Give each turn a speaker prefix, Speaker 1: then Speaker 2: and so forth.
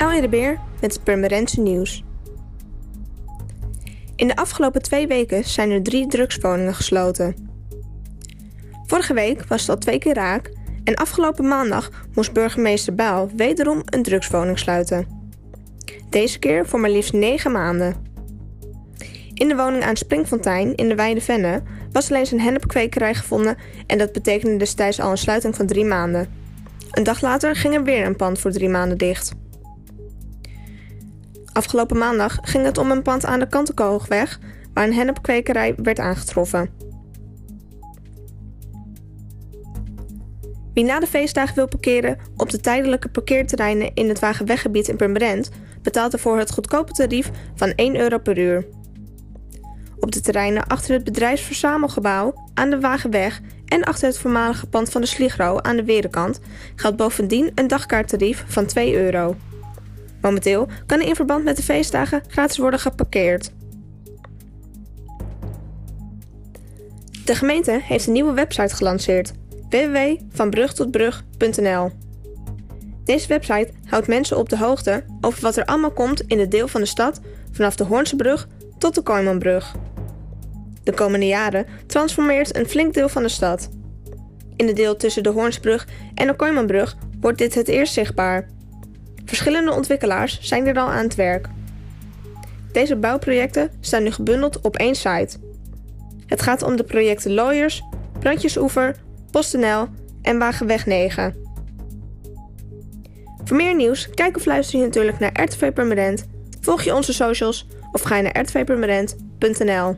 Speaker 1: Ellie de Beer met het Purmerendse nieuws. In de afgelopen twee weken zijn er drie drugswoningen gesloten. Vorige week was het al twee keer raak en afgelopen maandag moest burgemeester Baal wederom een drugswoning sluiten. Deze keer voor maar liefst negen maanden. In de woning aan Springfontein in de Weide Venne was alleen zijn hennepkwekerij gevonden en dat betekende destijds al een sluiting van drie maanden. Een dag later ging er weer een pand voor drie maanden dicht. Afgelopen maandag ging het om een pand aan de Kantenkoogweg waar een hennepkwekerij werd aangetroffen. Wie na de feestdagen wil parkeren op de tijdelijke parkeerterreinen in het Wagenweggebied in Purmerend betaalt ervoor het goedkope tarief van 1 euro per uur. Op de terreinen achter het bedrijfsverzamelgebouw aan de Wagenweg en achter het voormalige pand van de Sligro aan de Werenkant geldt bovendien een dagkaarttarief van 2 euro. Momenteel kan in verband met de feestdagen gratis worden geparkeerd. De gemeente heeft een nieuwe website gelanceerd: www.vanbrugtotbrug.nl. Deze website houdt mensen op de hoogte over wat er allemaal komt in het deel van de stad vanaf de Hoornsebrug tot de Kooimanbrug. De komende jaren transformeert een flink deel van de stad. In het deel tussen de Hoornsbrug en de Kooimanbrug wordt dit het eerst zichtbaar. Verschillende ontwikkelaars zijn er al aan het werk. Deze bouwprojecten staan nu gebundeld op één site. Het gaat om de projecten Lawyers, Brandjesoever, PostNL en Wagenweg 9. Voor meer nieuws, kijk of luister je natuurlijk naar RTV Permanent, volg je onze socials of ga je naar rtvpermanent.nl.